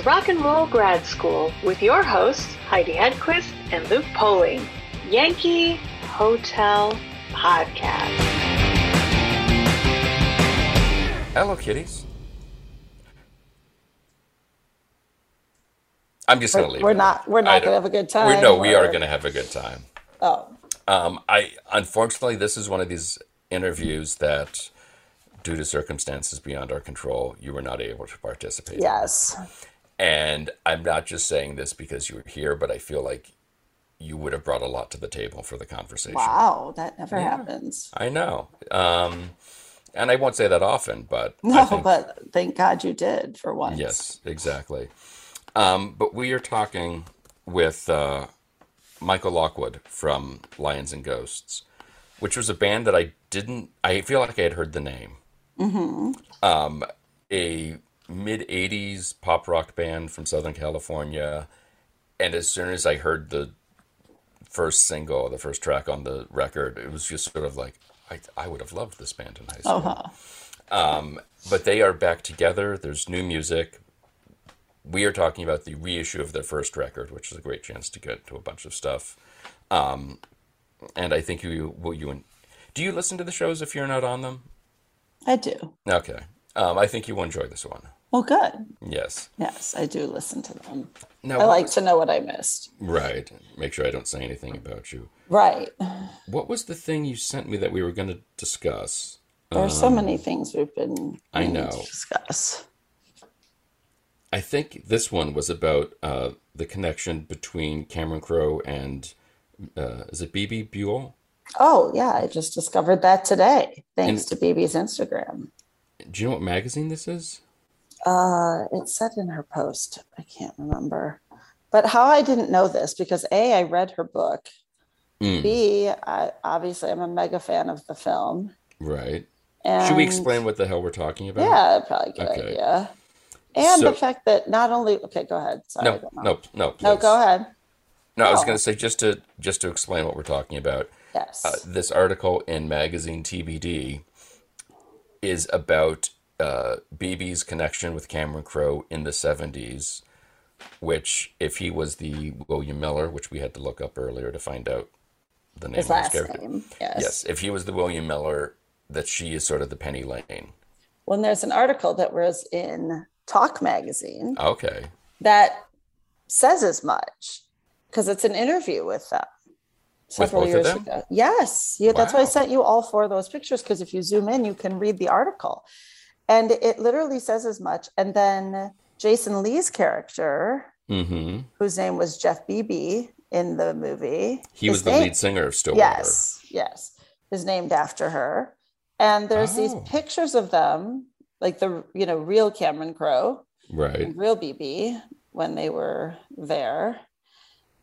is Rock and Roll Grad School with your hosts, Heidi Hedquist and Luke Poling. Yankee Hotel Podcast. Hello, kitties. I'm just We're, gonna leave. we're it. not. We're not gonna have a good time. We're, no, we are gonna have a good time. Oh, Um, I unfortunately, this is one of these interviews that, due to circumstances beyond our control, you were not able to participate. in. yes. And I'm not just saying this because you were here, but I feel like you would have brought a lot to the table for the conversation. Wow, that never happens. I know. Um, and I won't say that often, but No, think but thank God you did for once. Yes, exactly. Um, but we are talking with uh, Michael Lockwood from Lions and Ghosts, which was a band that I didn't. I feel like I had heard the name. Mm-hmm. Um, a mid '80s pop rock band from Southern California, and as soon as I heard the first single, the first track on the record, it was just sort of like I, I would have loved this band in high school Uh-huh. but they are back together. There's new music. We are talking about the reissue of their first record, which is a great chance to get to a bunch of stuff. Um, and I think you will you do you listen to the shows if you're not on them? I do. Okay. Um, I think you will enjoy this one. Well, good. Yes. Yes, I do listen to them. Now, I like was- to know what I missed. right. Make sure I don't say anything about you. Right. What was the thing you sent me that we were going to discuss? There are so many things we've been I know. to discuss. I think this one was about uh, the connection between Cameron Crowe and uh, is it Bebe Buell? Oh, yeah, I just discovered that today, thanks And- to Bebe's Instagram. Do you know what magazine this is? Uh, it said in her post, I can't remember. But how I didn't know this because A, I read her book. Mm, B, I obviously I'm a mega fan of the film. right. And Should we explain what the hell we're talking about? Yeah, probably a good Okay. idea. And So- the fact that not only okay, go ahead. Sorry. No, no, no. No, go ahead. No, I was Oh. going to say just to just to explain what we're talking about. Yes. Uh, this article in magazine TBD is about uh, Bebe's connection with Cameron Crowe in the '70s, which, if he was the William Miller, which we had to look up earlier to find out the name His of his last character. name. Yes. Yes, if he was the William Miller, that she is sort of the Penny Lane. When there's an article that was in Talk magazine Okay. that says as much because it's an interview with them several both of years them? ago. Yes. Yeah, that's why I sent you all four of those pictures because if you zoom in, you can read the article. And it literally says as much. And then Jason Lee's character, Mm-hmm. whose name was Jeff Bebe in the movie. He was the named- lead singer of Stillwater. Yes, yes, is named after her. And there's these Oh. pictures of them, like the you know real Cameron Crowe Right. and real Bebe when they were there.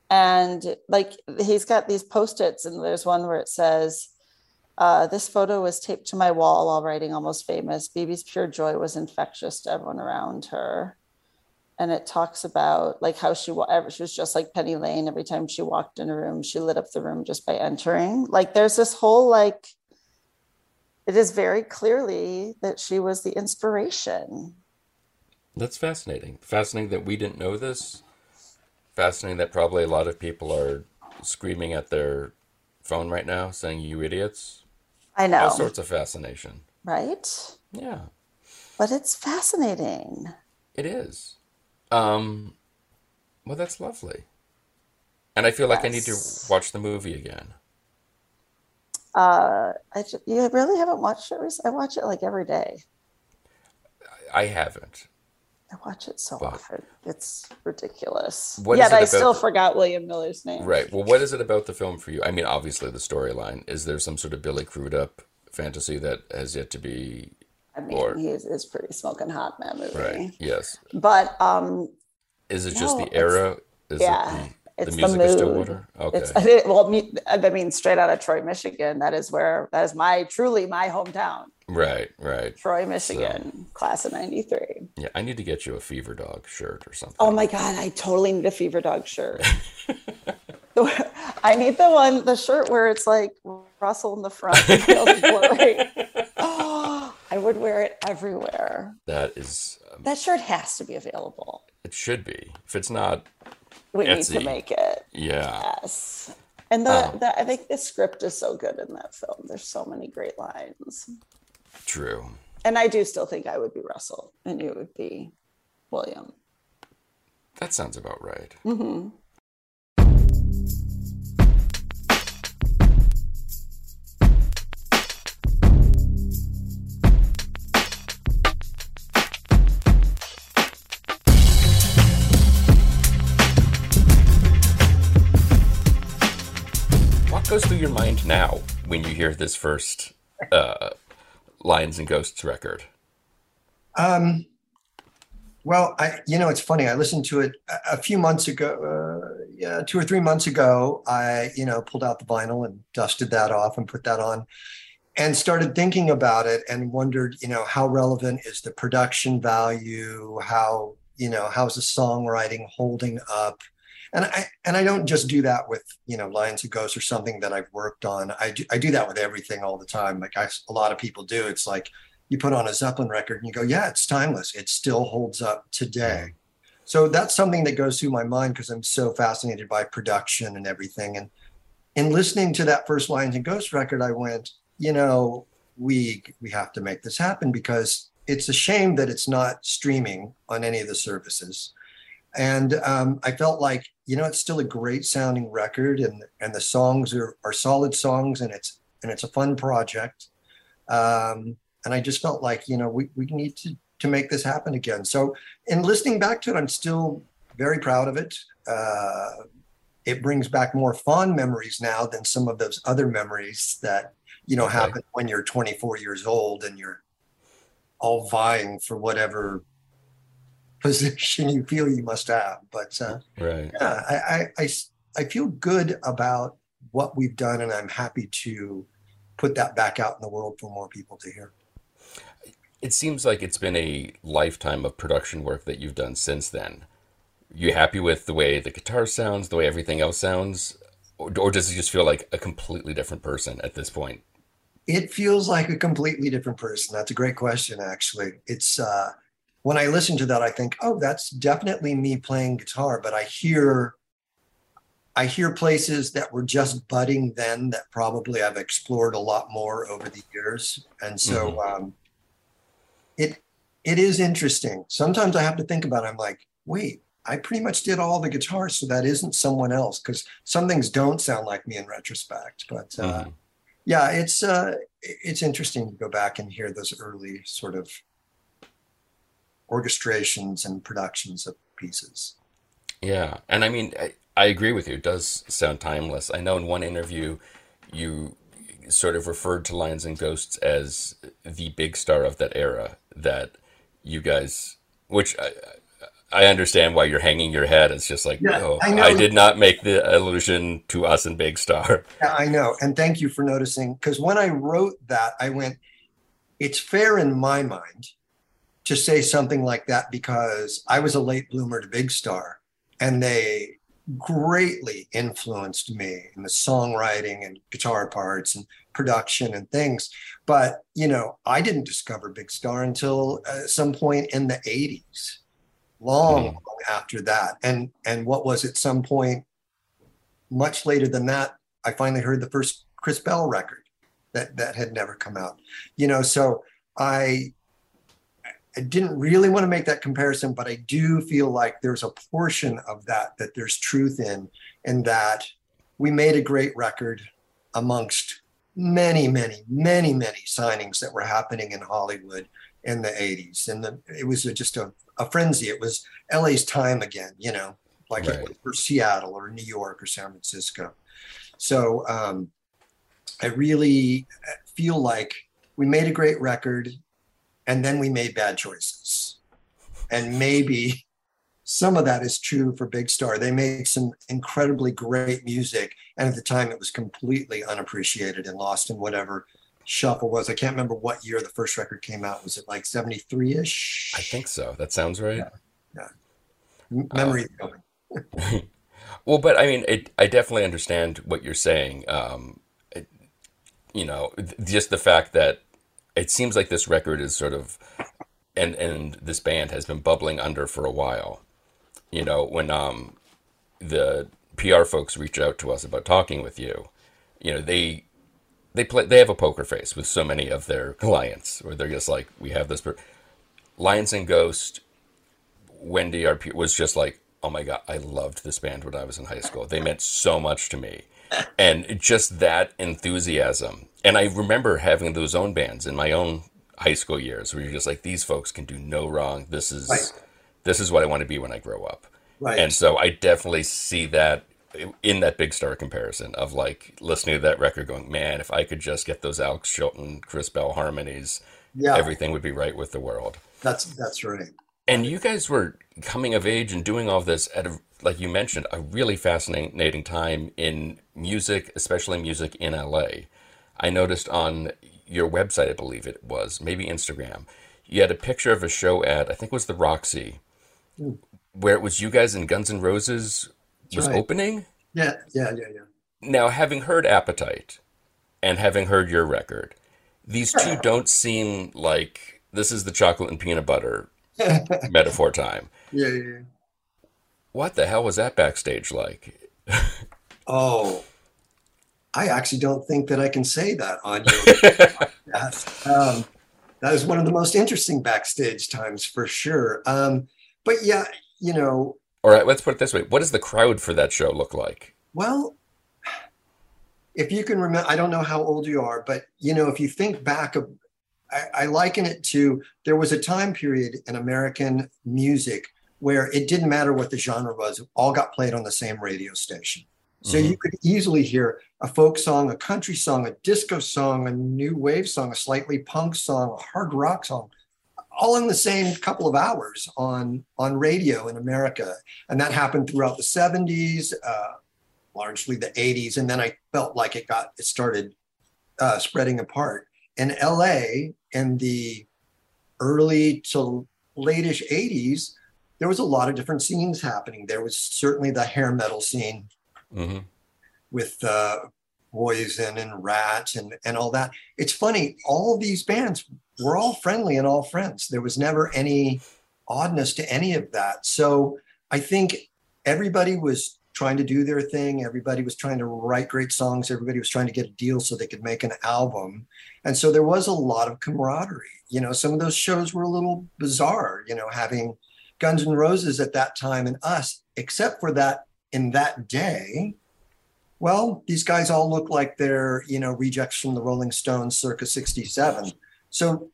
And like he's got these post-its, and there's one where it says, uh, "This photo was taped to my wall while writing Almost Famous. Bebe's pure joy was infectious to everyone around her." And it talks about like how she she was just like Penny Lane. Every time she walked in a room, she lit up the room just by entering. Like there's this whole like, it is very clearly that she was the inspiration. That's fascinating. Fascinating that we didn't know this. Fascinating that probably a lot of people are screaming at their phone right now saying, you idiots. I know, All sorts of fascination. right? Yeah, But it's fascinating. it is. Um, well, that's lovely. And I feel like I need to watch the movie again. Uh, I you really haven't watched it. I watch it like every day. I haven't. I watch it so often. It's ridiculous. What Yet I still the- forgot William Miller's name. Right. Well, what is it about the film for you? I mean, obviously the storyline. Is there some sort of Billy Crudup fantasy that has yet to be I mean, Or- he is, is pretty smoking hot in that movie. right? Yes. But um, Is it just the era? Is yeah, it it's the the mood. Stillwater? Okay. it's well, I mean, straight out of Troy, Michigan. That is where that is my truly my hometown. Right, right. Troy, Michigan, class of '93. Yeah, I need to get you a Fever Dog shirt or something. Oh my god, I totally need a Fever Dog shirt. I need the one, the shirt where it's like Russell in the front. and Field in the right. Oh, I would wear it everywhere. That is, um, That shirt has to be available. it should be. If it's not, We need to make it. yeah. Yes. And the, Oh. the I think the script is so good in that film. There's so many great lines. True. And I do still think I would be Russell and you would be William. That sounds about right. hmm your mind now when you hear this first uh, Lions and Ghosts record? Um, well, I, you know, it's funny. I listened to it a, few months ago. Uh, yeah, two or three months ago. I, you know, pulled out the vinyl and dusted that off and put that on, and started thinking about it and wondered, you know, how relevant is the production value? How, you know, how's the songwriting holding up? And I and I don't just do that with you know Lions and Ghosts or something that I've worked on. I do, I do that with everything all the time. Like I, a lot of people do. It's like you put on a Zeppelin record and you go, yeah, it's timeless. It still holds up today. So that's something that goes through my mind because I'm so fascinated by production and everything. And in listening to that first Lions and Ghosts record, I went, you know, we we have to make this happen because it's a shame that it's not streaming on any of the services. And um, I felt like, you know, it's still a great sounding record, and and the songs are are solid songs, and it's and it's a fun project. Um, and I just felt like, you know, we, we need to to make this happen again. So in listening back to it, I'm still very proud of it. Uh, it brings back more fond memories now than some of those other memories that you know Okay. happen when you're 24 years old and you're all vying for whatever position you feel you must have. But uh, Right. yeah, I, I, I I feel good about what we've done, and I'm happy to put that back out in the world for more people to hear. It seems like it's been a lifetime of production work that you've done since then. You happy with the way the guitar sounds, the way everything else sounds, or, or does it just feel like a completely different person at this point? It feels like a completely different person. That's a great question, actually. It's uh, when I listen to that, I think, oh, that's definitely me playing guitar. But I hear, I hear places that were just budding then that probably I've explored a lot more over the years, and so um, it it is interesting. Sometimes I have to think about. It. I'm like, wait, I pretty much did all the guitars, so that isn't someone else because some things don't sound like me in retrospect, but. Uh, Mhm. yeah it's uh it's interesting to go back and hear those early sort of orchestrations and productions of pieces Yeah, and I mean, I, I agree with you. It does sound timeless. I know in one interview, you sort of referred to Lions and Ghosts as the big star of that era. That you guys, which I, I understand why you're hanging your head. It's just like, Yeah, no, I. I did not make the allusion to us and Big Star. yeah i know and thank you for noticing because when i wrote that i went it's fair in my mind to say something like that because i was a late bloomer to big star and they greatly influenced me in the songwriting and guitar parts and production and things. But you know i didn't discover big star until uh, some point in the 80s long, Mhm. long after that. And and what was at some point much later than that i finally heard the first chris bell record that that had never come out. You know so i I didn't really want to make that comparison, but I do feel like there's a portion of that that there's truth in, in that we made a great record amongst many, many, many, many signings that were happening in Hollywood in the 80s. And the, it was just a, a frenzy. It was LA's time again, you know, like Right. for Seattle or New York or San Francisco. So um, I really feel like we made a great record and then we made bad choices. And maybe some of that is true for Big Star. They made some incredibly great music. And at the time, it was completely unappreciated and lost in whatever shuffle was. I can't remember what year the first record came out. Was it like 73 ish? I think so. That sounds right. Yeah. Memory is going. Well, but I mean, it, I definitely understand what you're saying. Um, it, you know, th- just the fact that it seems like this record is sort of and and this band has been bubbling under for a while. You know, when um the PR folks reach out to us about talking with you, you know, they they play they have a poker face with so many of their clients where they're just like, we have this per-. Lions and Ghost, Wendy our was just like, oh my god, I loved this band when I was in high school. They meant so much to me. And just that enthusiasm. And I remember having those own bands in my own high school years where you're just like, these folks can do no wrong. This is right. this is what I want to be when I grow up. Right. And so I definitely see that in that big star comparison of like listening to that record going, man, if I could just get those Alex Chilton, Chris Bell harmonies, yeah. everything would be right with the world. That's that's right. And you guys were coming of age and doing all this at a like you mentioned, a really fascinating time in music, especially music in LA. I noticed on your website, I believe it was, maybe Instagram, you had a picture of a show at, I think it was the Roxy, mm. where it was you guys and Guns N' Roses was right. opening. Yeah, yeah, yeah, yeah. Now, having heard Appetite and having heard your record, these two don't seem like this is the chocolate and peanut butter metaphor time. Yeah, yeah, yeah. What the hell was that backstage like? oh, I actually don't think that I can say that on your podcast. Um, that is one of the most interesting backstage times for sure. Um, but yeah, you know. All right, let's put it this way: What does the crowd for that show look like? Well, if you can remember, I don't know how old you are, but you know, if you think back of, I, I liken it to there was a time period in American music where it didn't matter what the genre was, all got played on the same radio station. So mm-hmm. you could easily hear a folk song, a country song, a disco song, a new wave song, a slightly punk song, a hard rock song, all in the same couple of hours on on radio in America, and that happened throughout the '70s, uh, largely the '80s, and then I felt like it got it started uh, spreading apart. In LA, in the early to late-ish '80s, there was a lot of different scenes happening. There was certainly the hair metal scene mm-hmm. with uh, Poison and Ratt and, and all that. It's funny, all these bands were all friendly and all friends. There was never any oddness to any of that. So I think everybody was trying to do their thing. Everybody was trying to write great songs. Everybody was trying to get a deal so they could make an album. And so there was a lot of camaraderie. You know, some of those shows were a little bizarre, you know, having Guns N' Roses at that time and us, except for that in that day, well, these guys all look like they're, you know, rejects from the Rolling Stones circa 67. So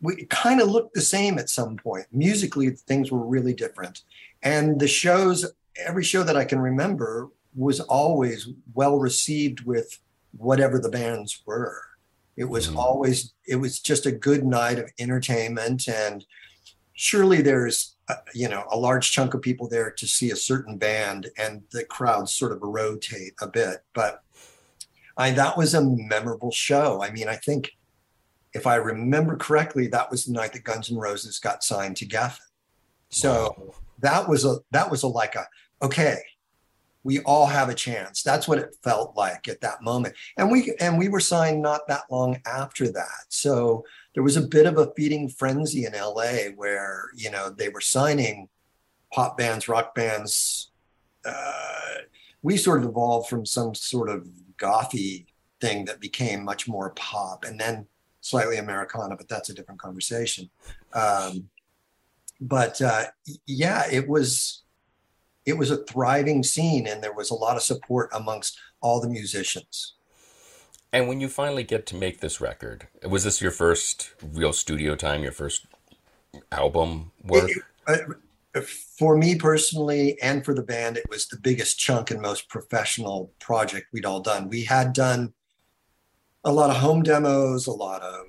we kind of looked the same at some point. Musically, things were really different. And the shows, every show that I can remember was always well received with whatever the bands were. It was mm-hmm. always, it was just a good night of entertainment. And surely there's Uh, you know a large chunk of people there to see a certain band and the crowds sort of rotate a bit but i that was a memorable show. I mean i think if i remember correctly that was the night that guns n' roses got signed to geffen. So wow. that was a that was a like a okay we all have a chance. That's what it felt like at that moment. And we and we were signed not that long after that. So there was a bit of a feeding frenzy in LA where you know they were signing pop bands, rock bands. Uh, we sort of evolved from some sort of gothy thing that became much more pop, and then slightly Americana, but that's a different conversation. Um, but uh, yeah, it was it was a thriving scene, and there was a lot of support amongst all the musicians. And when you finally get to make this record, was this your first real studio time, your first album work? It, uh, for me personally, and for the band, it was the biggest chunk and most professional project we'd all done. We had done a lot of home demos, a lot of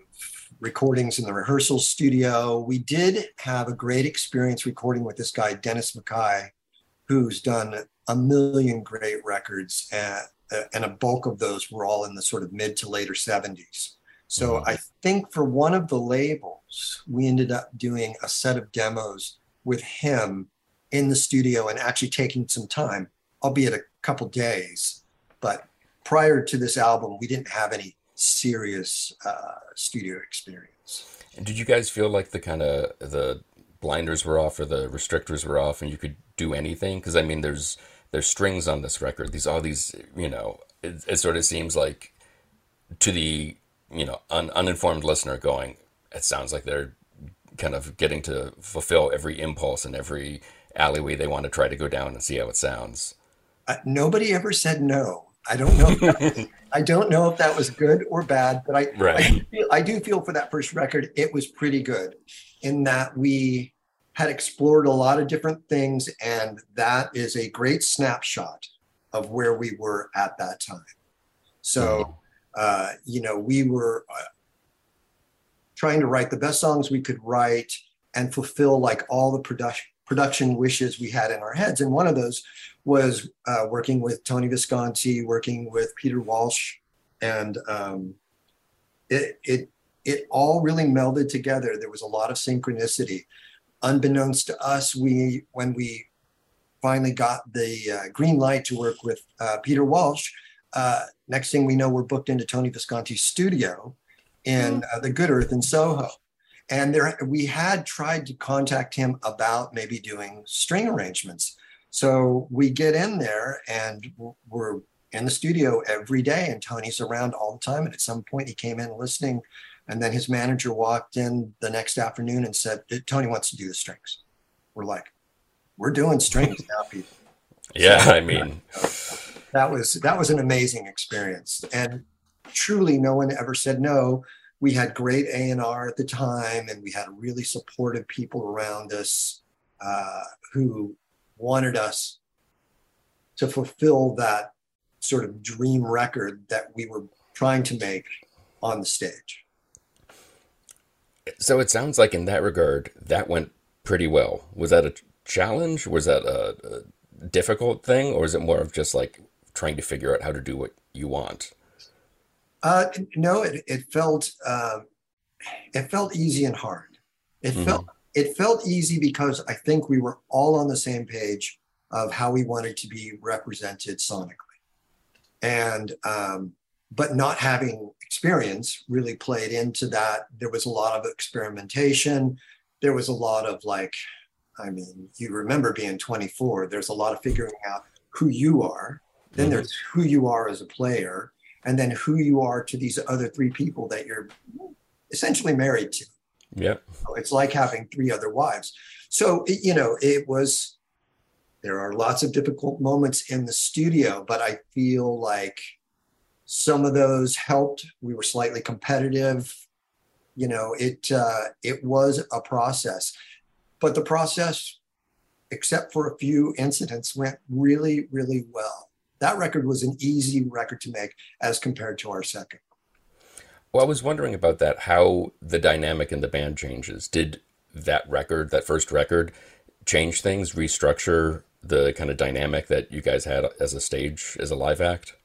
recordings in the rehearsal studio. We did have a great experience recording with this guy, Dennis Mackay, who's done a million great records. At, and a bulk of those were all in the sort of mid to later 70s. So mm-hmm. I think for one of the labels, we ended up doing a set of demos with him in the studio and actually taking some time, albeit a couple days. But prior to this album, we didn't have any serious uh, studio experience. And did you guys feel like the kind of the blinders were off or the restrictors were off, and you could do anything? Because I mean, there's there's strings on this record. These all these, you know, it, it sort of seems like to the you know un, uninformed listener going, it sounds like they're kind of getting to fulfill every impulse and every alleyway they want to try to go down and see how it sounds. Uh, nobody ever said no. I don't know. I don't know if that was good or bad, but I, right. I, do feel, I do feel for that first record, it was pretty good in that we had explored a lot of different things, and that is a great snapshot of where we were at that time. So, mm-hmm. uh, you know, we were uh, trying to write the best songs we could write and fulfill like all the production production wishes we had in our heads. And one of those was uh, working with Tony Visconti, working with Peter Walsh, and um, it it it all really melded together. There was a lot of synchronicity. Unbeknownst to us, we when we finally got the uh, green light to work with uh, Peter Walsh, uh, next thing we know, we're booked into Tony Visconti's studio in uh, the Good Earth in Soho. And there, we had tried to contact him about maybe doing string arrangements. So we get in there and we're in the studio every day, and Tony's around all the time. And at some point, he came in listening, and then his manager walked in the next afternoon and said, "Tony wants to do the strings." We're like, "We're doing strings now, people." Yeah, so, I mean, that was that was an amazing experience, and truly, no one ever said no we had great A&R at the time and we had really supportive people around us uh, who wanted us to fulfill that sort of dream record that we were trying to make on the stage. So it sounds like in that regard, that went pretty well. Was that a challenge? Was that a, a difficult thing? Or is it more of just like trying to figure out how to do what you want? Uh, no, it, it felt uh, it felt easy and hard. It mm-hmm. felt it felt easy because I think we were all on the same page of how we wanted to be represented sonically, and um, but not having experience really played into that. There was a lot of experimentation. There was a lot of like, I mean, you remember being 24. There's a lot of figuring out who you are. Then mm-hmm. there's who you are as a player and then who you are to these other three people that you're essentially married to. Yeah. it's like having three other wives. So, it, you know, it was, there are lots of difficult moments in the studio, but I feel like some of those helped. We were slightly competitive. You know, it, uh, it was a process, but the process, except for a few incidents, went really, really well that record was an easy record to make as compared to our second. Well, I was wondering about that, how the dynamic in the band changes. Did that record, that first record, change things, restructure the kind of dynamic that you guys had as a stage, as a live act?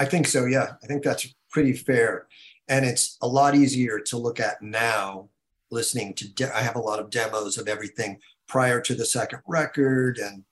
I think so, yeah. I think that's pretty fair. And it's a lot easier to look at now listening to, de- I have a lot of demos of everything prior to the second record and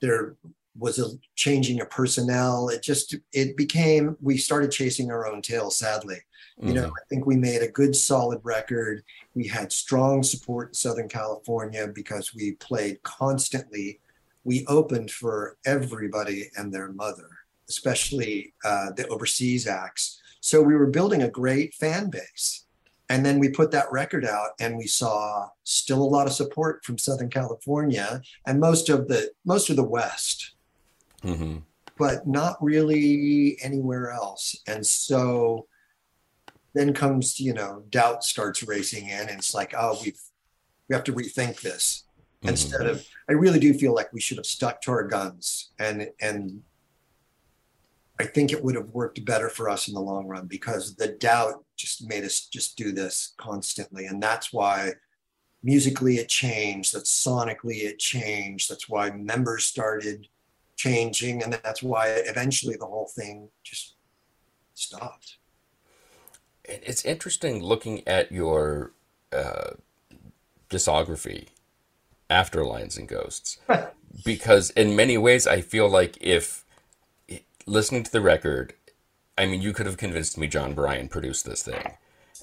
there was a changing of personnel. It just it became we started chasing our own tail. Sadly, you mm-hmm. know, I think we made a good solid record. We had strong support in Southern California because we played constantly. We opened for everybody and their mother, especially uh, the overseas acts. So we were building a great fan base. And then we put that record out and we saw still a lot of support from Southern California and most of the most of the West mm-hmm. but not really anywhere else. And so then comes, you know, doubt starts racing in, and it's like, oh, we've we have to rethink this. Mm-hmm. Instead of, I really do feel like we should have stuck to our guns, and and I think it would have worked better for us in the long run because the doubt just made us just do this constantly, and that's why musically it changed that sonically it changed that's why members started changing, and that's why eventually the whole thing just stopped. It's interesting looking at your uh, discography after Lions and Ghosts, because in many ways I feel like if listening to the record I mean, you could have convinced me Jon Brion produced this thing.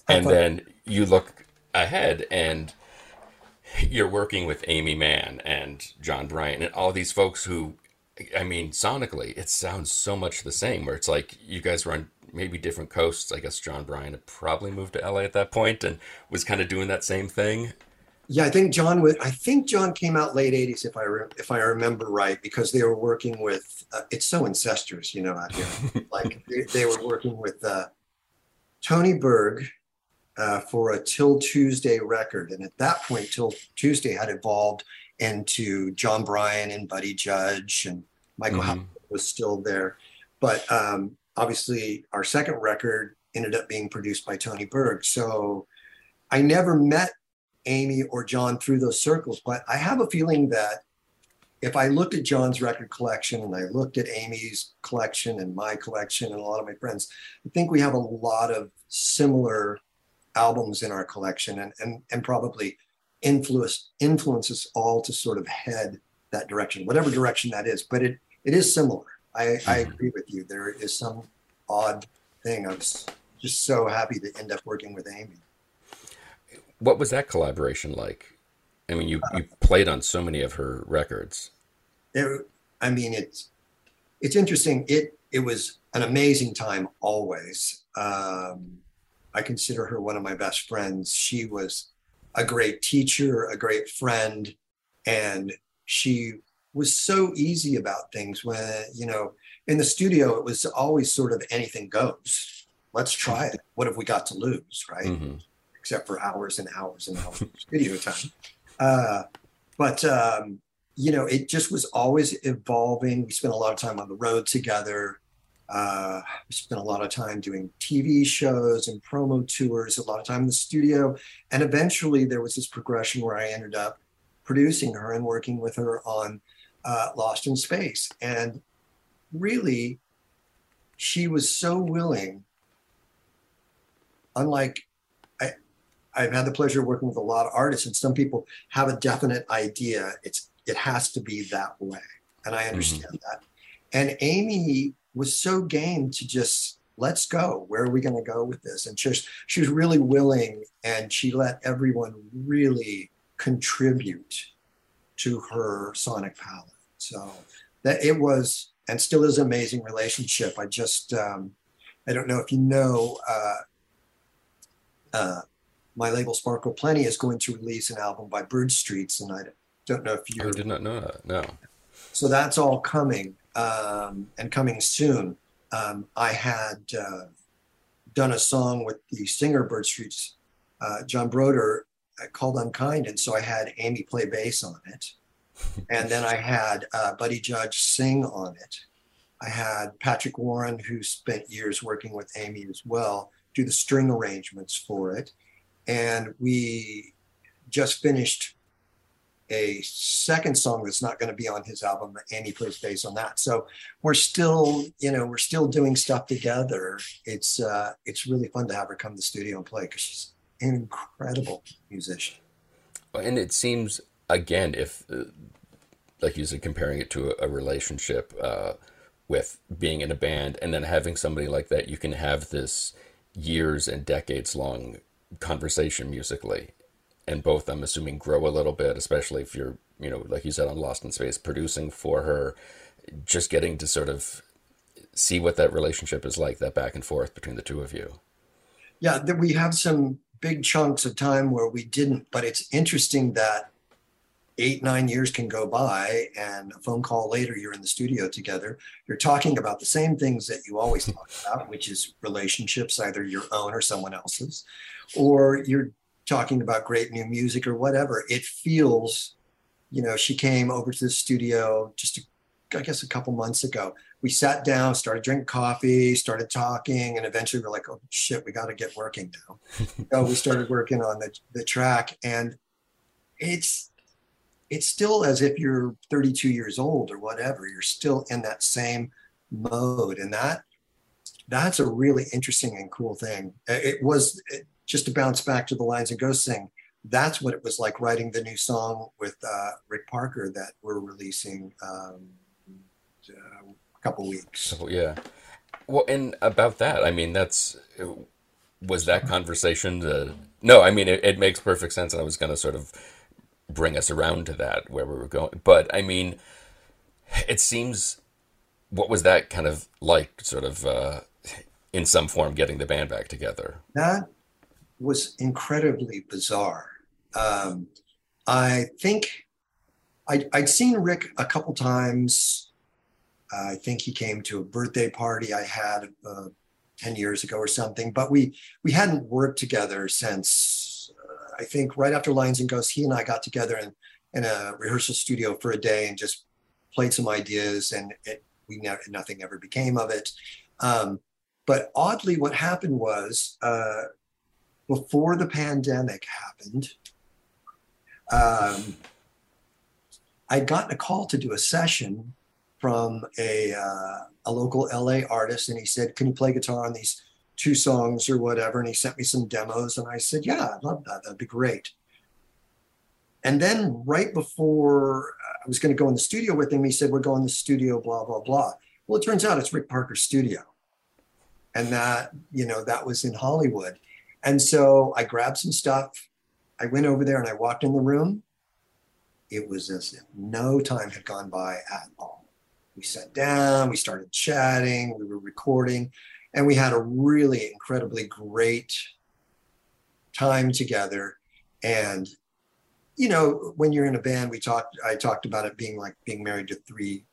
And then you look ahead and you're working with Aimee Mann and Jon Brion and all these folks who, I mean, sonically, it sounds so much the same. Where it's like you guys were on maybe different coasts. I guess Jon Brion had probably moved to LA at that point and was kind of doing that same thing. Yeah, I think John was. I think John came out late '80s, if I re, if I remember right, because they were working with. Uh, it's so incestuous, you know, out here. like they, they, were working with uh, Tony Berg uh, for a 'Til Tuesday record, and at that point, 'Til Tuesday had evolved into Jon Brion and Buddy Judge, and Michael mm-hmm. was still there. But um, obviously, our second record ended up being produced by Tony Berg. So I never met Aimee or John through those circles. But I have a feeling that if I looked at John's record collection and I looked at Aimee's collection and my collection and a lot of my friends, I think we have a lot of similar albums in our collection and and, and probably influence influences all to sort of head that direction, whatever direction that is. But it it is similar. I, I mm-hmm. agree with you. There is some odd thing. I was just so happy to end up working with Aimee. What was that collaboration like? I mean, you you played on so many of her records. It, I mean, it's it's interesting. It it was an amazing time always. Um, I consider her one of my best friends. She was a great teacher, a great friend, and she was so easy about things. When you know, in the studio, it was always sort of anything goes. Let's try it. What have we got to lose, right? Mm-hmm except for hours and hours and hours of studio time. Uh, but um, you know, it just was always evolving. We spent a lot of time on the road together. Uh, we spent a lot of time doing TV shows and promo tours, a lot of time in the studio. And eventually there was this progression where I ended up producing her and working with her on uh, Lost in Space. And really, she was so willing, unlike I've had the pleasure of working with a lot of artists, and some people have a definite idea. It's it has to be that way, and I understand mm-hmm. that. And Aimee was so game to just let's go. Where are we going to go with this? And just she was really willing, and she let everyone really contribute to her sonic palette. So that it was and still is an amazing relationship. I just um, I don't know if you know. Uh, uh, my label Sparkle Plenty is going to release an album by Bird Streets, and I don't know if you. I did not know that. No. So that's all coming um, and coming soon. Um, I had uh, done a song with the singer Bird Streets, uh, John Brodeur, uh, called Unkind, and so I had Aimee play bass on it, and then I had uh, Buddy Judge sing on it. I had Patrick Warren, who spent years working with Aimee as well, do the string arrangements for it and we just finished a second song that's not going to be on his album and he plays bass on that. So we're still you know we're still doing stuff together. It's uh it's really fun to have her come to the studio and play because she's an incredible musician. And it seems again if uh, like you said comparing it to a, a relationship uh with being in a band and then having somebody like that you can have this years and decades long conversation musically and both i'm assuming grow a little bit especially if you're you know like you said on lost in space producing for her just getting to sort of see what that relationship is like that back and forth between the two of you. Yeah we have some big chunks of time where we didn't but it's interesting that eight nine years can go by and a phone call later you're in the studio together you're talking about the same things that you always talk about which is relationships either your own or someone else's or you're talking about great new music or whatever it feels you know she came over to the studio just a, I guess a couple months ago we sat down started drinking coffee started talking and eventually we're like oh shit we got to get working now so we started working on the, the track and it's it's still as if you're 32 years old or whatever. You're still in that same mode, and that that's a really interesting and cool thing. It was it, just to bounce back to the lines and go sing. That's what it was like writing the new song with uh, Rick Parker that we're releasing um, uh, a couple weeks. So, yeah, Well, and about that, I mean, that's was that conversation. The, no, I mean, it, it makes perfect sense, and I was going to sort of bring us around to that where we were going. But I mean, it seems. What was that kind of like? Sort of uh, in some form, getting the band back together. That was incredibly bizarre. Um, I think I'd, I'd, seen Rick a couple times. I think he came to a birthday party I had uh, 10 years ago or something, but we, we hadn't worked together since uh, I think right after Lions and Ghosts, he and I got together in, in a rehearsal studio for a day and just played some ideas and it, we never, nothing ever became of it. Um, but oddly, what happened was uh, before the pandemic happened, um, I'd gotten a call to do a session from a, uh, a local LA artist, and he said, Can you play guitar on these two songs or whatever? And he sent me some demos, and I said, Yeah, I'd love that. That'd be great. And then right before I was going to go in the studio with him, he said, We're going to the studio, blah, blah, blah. Well, it turns out it's Rick Parker's studio. And that, you know, that was in Hollywood. And so I grabbed some stuff. I went over there and I walked in the room. It was as if no time had gone by at all. We sat down, we started chatting, we were recording, and we had a really incredibly great time together. And, you know, when you're in a band, we talked, I talked about it being like being married to three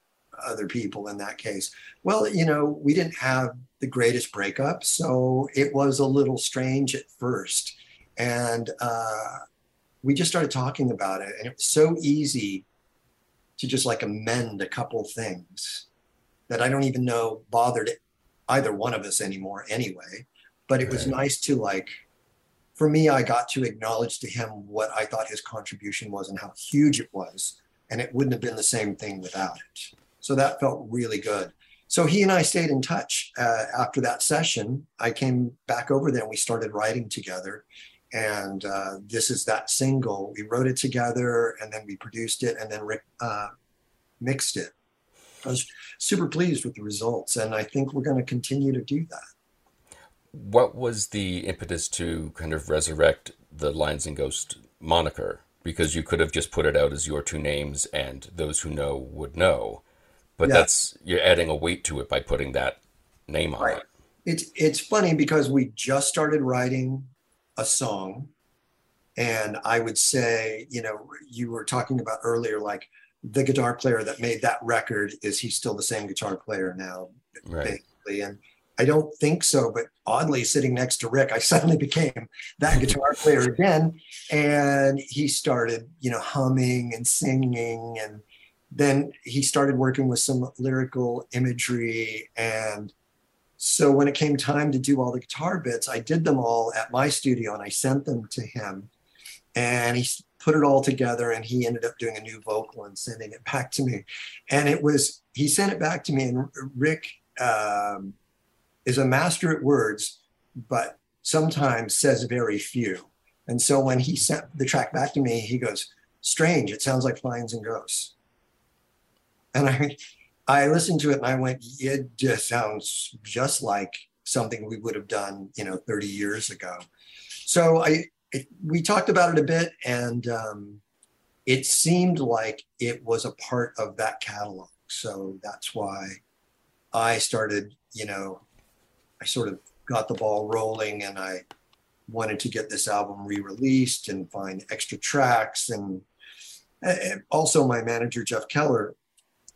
other people in that case. Well, you know, we didn't have the greatest breakup, so it was a little strange at first. And uh, we just started talking about it, and it was so easy to just like amend a couple things that I don't even know bothered either one of us anymore anyway. But it was nice to like, for me, I got to acknowledge to him what I thought his contribution was and how huge it was. And it wouldn't have been the same thing without it. So that felt really good. So he and I stayed in touch uh, after that session. I came back over there and we started writing together. And uh, this is that single. We wrote it together and then we produced it and then Rick uh, mixed it. I was super pleased with the results. And I think we're going to continue to do that. What was the impetus to kind of resurrect the Lions and Ghost moniker? Because you could have just put it out as your two names and those who know would know but yeah. that's you're adding a weight to it by putting that name on right. it. It's it's funny because we just started writing a song, and I would say, you know, you were talking about earlier, like the guitar player that made that record is he still the same guitar player now, right. basically, and. I don't think so, but oddly, sitting next to Rick, I suddenly became that guitar player again, and he started, you know, humming and singing, and then he started working with some lyrical imagery. And so when it came time to do all the guitar bits i did them all at my studio and i sent them to him. And he put it all together and he ended up doing a new vocal and sending it back to me. And it was he sent it back to me and rick um, is a master at words but sometimes says very few. And so when he sent the track back to me he goes strange it sounds like lions and ghosts and I, I listened to it and I went, it just sounds just like something we would have done, you know, 30 years ago. So I, it, we talked about it a bit and um, it seemed like it was a part of that catalog. So that's why I started, you know, I sort of got the ball rolling and I wanted to get this album re-released and find extra tracks and, and also my manager Jeff Keller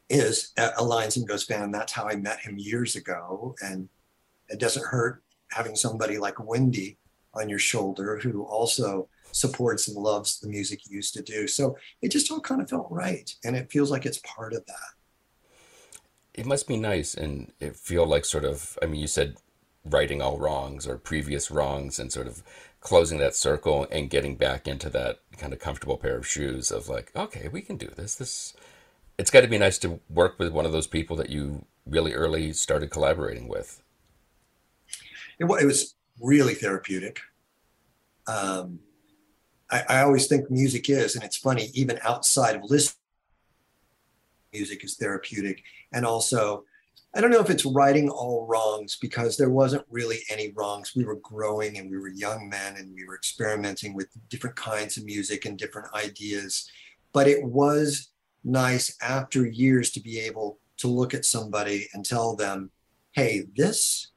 is uh, a Lions and Ghosts fan. That's how I met him years ago. And it doesn't hurt having somebody like Wendy on your shoulder who also supports and loves the music you used to do. So it just all kind of felt right. And it feels like it's part of that. It must be nice and it feel like sort of I mean you said righting all wrongs or previous wrongs and sort of closing that circle and getting back into that kind of comfortable pair of shoes of like, okay, we can do this. This it's got to be nice to work with one of those people that you really early started collaborating with. It, it was really therapeutic. Um, I, I, always think music is, and it's funny, even outside of listening, music is therapeutic. And also, I don't know if it's righting all wrongs because there wasn't really any wrongs. We were growing and we were young men and we were experimenting with different kinds of music and different ideas. But it was nice after years to be able to look at somebody and tell them, hey, this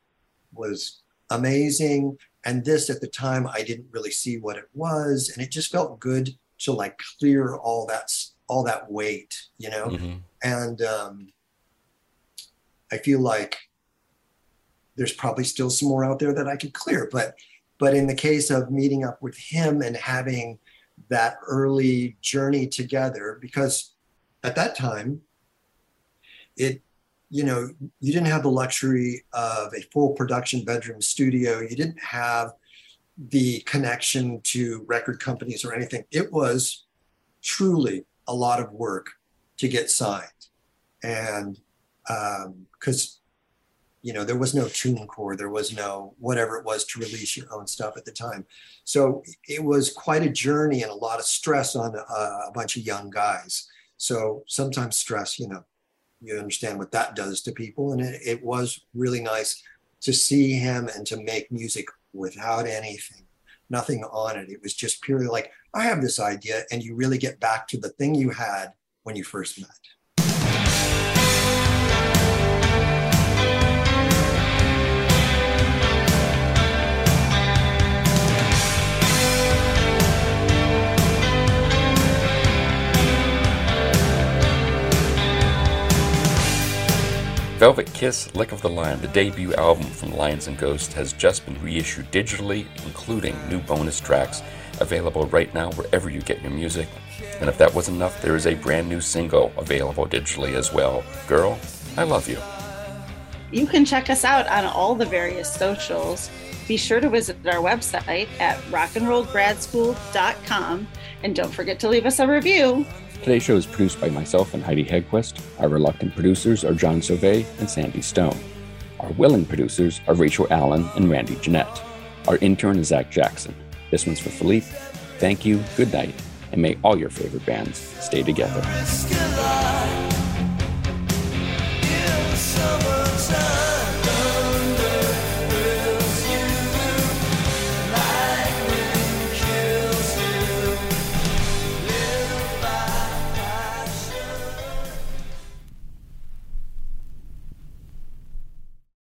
was amazing. And this at the time, I didn't really see what it was. And it just felt good to like clear all that, all that weight, you know? Mm-hmm. And um, I feel like there's probably still some more out there that I could clear. But, but in the case of meeting up with him and having that early journey together, because at that time, it you know you didn't have the luxury of a full production bedroom studio. You didn't have the connection to record companies or anything. It was truly a lot of work to get signed. And because um, you know there was no TuneCore there was no whatever it was to release your own stuff at the time. So it was quite a journey and a lot of stress on a, a bunch of young guys so sometimes stress you know you understand what that does to people. And it, it was really nice to see him and to make music without anything, nothing on it. It was just purely like, I have this idea, and you really get back to the thing you had when you first met. Velvet Kiss Lick of the Lion, the debut album from Lions and Ghosts, has just been reissued digitally, including new bonus tracks available right now wherever you get your music. And if that wasn't enough, there is a brand new single available digitally as well. Girl, I love you. You can check us out on all the various socials. Be sure to visit our website at rockandrollgradschool.com and don't forget to leave us a review. Today's show is produced by myself and Heidi Hedquist. Our reluctant producers are John Sauvé and Sandy Stone. Our willing producers are Rachel Allen and Randy Jeanette. Our intern is Zach Jackson. This one's for Philippe. Thank you, good night, and may all your favorite bands stay together.